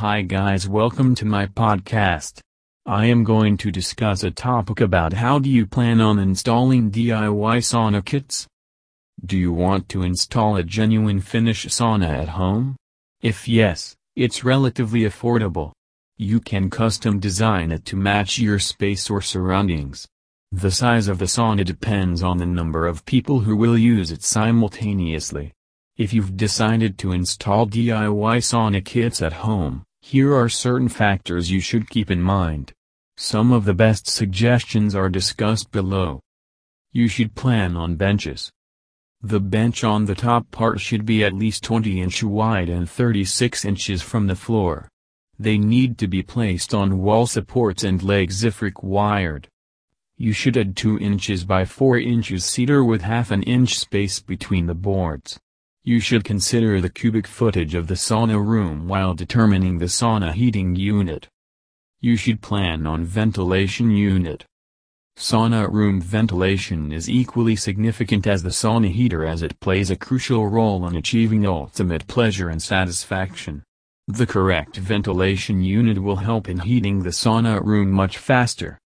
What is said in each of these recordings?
Hi guys welcome to my podcast. I am going to discuss a topic about how do you plan on installing DIY sauna kits? Do you want to install a genuine Finnish sauna at home? If yes, it's relatively affordable. You can custom design it to match your space or surroundings. The size of the sauna depends on the number of people who will use it simultaneously. If you've decided to install DIY sauna kits at home, here are certain factors you should keep in mind. Some of the best suggestions are discussed below. You should plan on benches. The bench on the top part should be at least 20 inch wide and 36 inches from the floor. They need to be placed on wall supports and legs if required. You should add 2 inches by 4 inches cedar with half an inch space between the boards. You should consider the cubic footage of the sauna room while determining the sauna heating unit. You should plan on ventilation unit. Sauna room ventilation is equally significant as the sauna heater as it plays a crucial role in achieving ultimate pleasure and satisfaction. The correct ventilation unit will help in heating the sauna room much faster.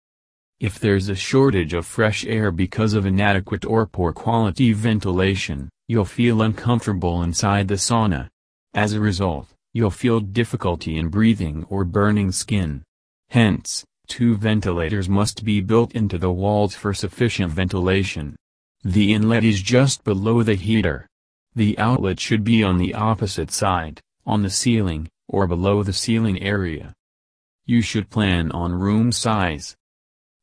If there's a shortage of fresh air because of inadequate or poor quality ventilation, you'll feel uncomfortable inside the sauna. As a result, you'll feel difficulty in breathing or burning skin. Hence, two ventilators must be built into the walls for sufficient ventilation. The inlet is just below the heater. The outlet should be on the opposite side, on the ceiling, or below the ceiling area. You should plan on room size.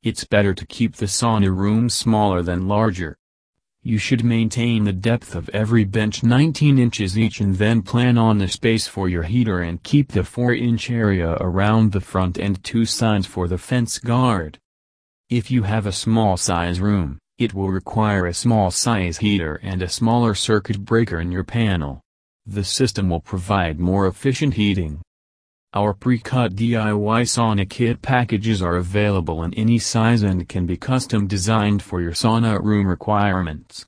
It's better to keep the sauna room smaller than larger. You should maintain the depth of every bench 19 inches each and then plan on the space for your heater and keep the 4-inch area around the front and two sides for the fence guard. If you have a small size room, it will require a small size heater and a smaller circuit breaker in your panel. The system will provide more efficient heating. Our pre-cut DIY sauna kit packages are available in any size and can be custom designed for your sauna room requirements.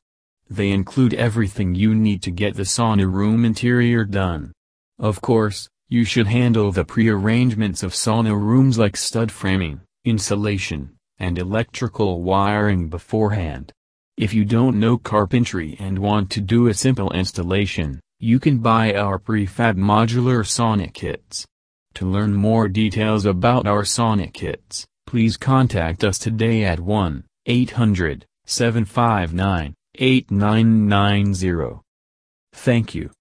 They include everything you need to get the sauna room interior done. Of course, you should handle the pre-arrangements of sauna rooms like stud framing, insulation, and electrical wiring beforehand. If you don't know carpentry and want to do a simple installation, you can buy our prefab modular sauna kits. To learn more details about our sauna kits, please contact us today at 1-800-759-8990. Thank you.